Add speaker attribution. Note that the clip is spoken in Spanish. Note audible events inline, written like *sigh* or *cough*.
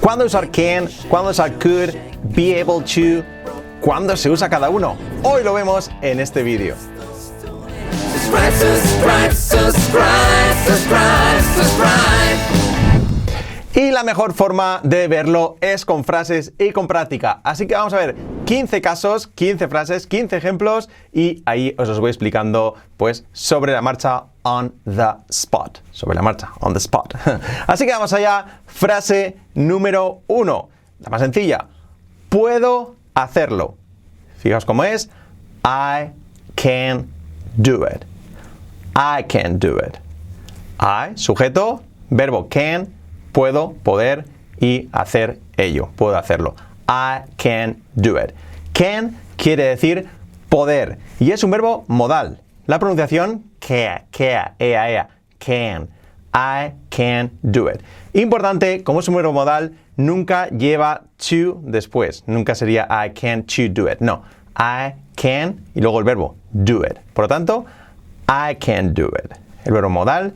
Speaker 1: ¿Cuándo usar can? ¿Cuándo usar could? Be able to? ¿Cuándo se usa cada uno? Hoy lo vemos en este vídeo. Y la mejor forma de verlo es con frases y con práctica. Así que vamos a ver 15 casos, 15 frases, 15 ejemplos y ahí os los voy explicando pues sobre la marcha on the spot. Sobre la marcha, on the spot. *laughs* Así que vamos allá. Frase número uno. La más sencilla. Puedo hacerlo. Fijaos cómo es. I can do it. I can do it. I, sujeto, verbo can, puedo, poder y hacer ello. Puedo hacerlo. I can do it. Can quiere decir poder y es un verbo modal. La pronunciación can, can, ea, ea, can. I can do it. Importante, como es un verbo modal, nunca lleva to después. Nunca sería I can to do it. No, I can y luego el verbo do it. Por lo tanto, I can do it. El verbo modal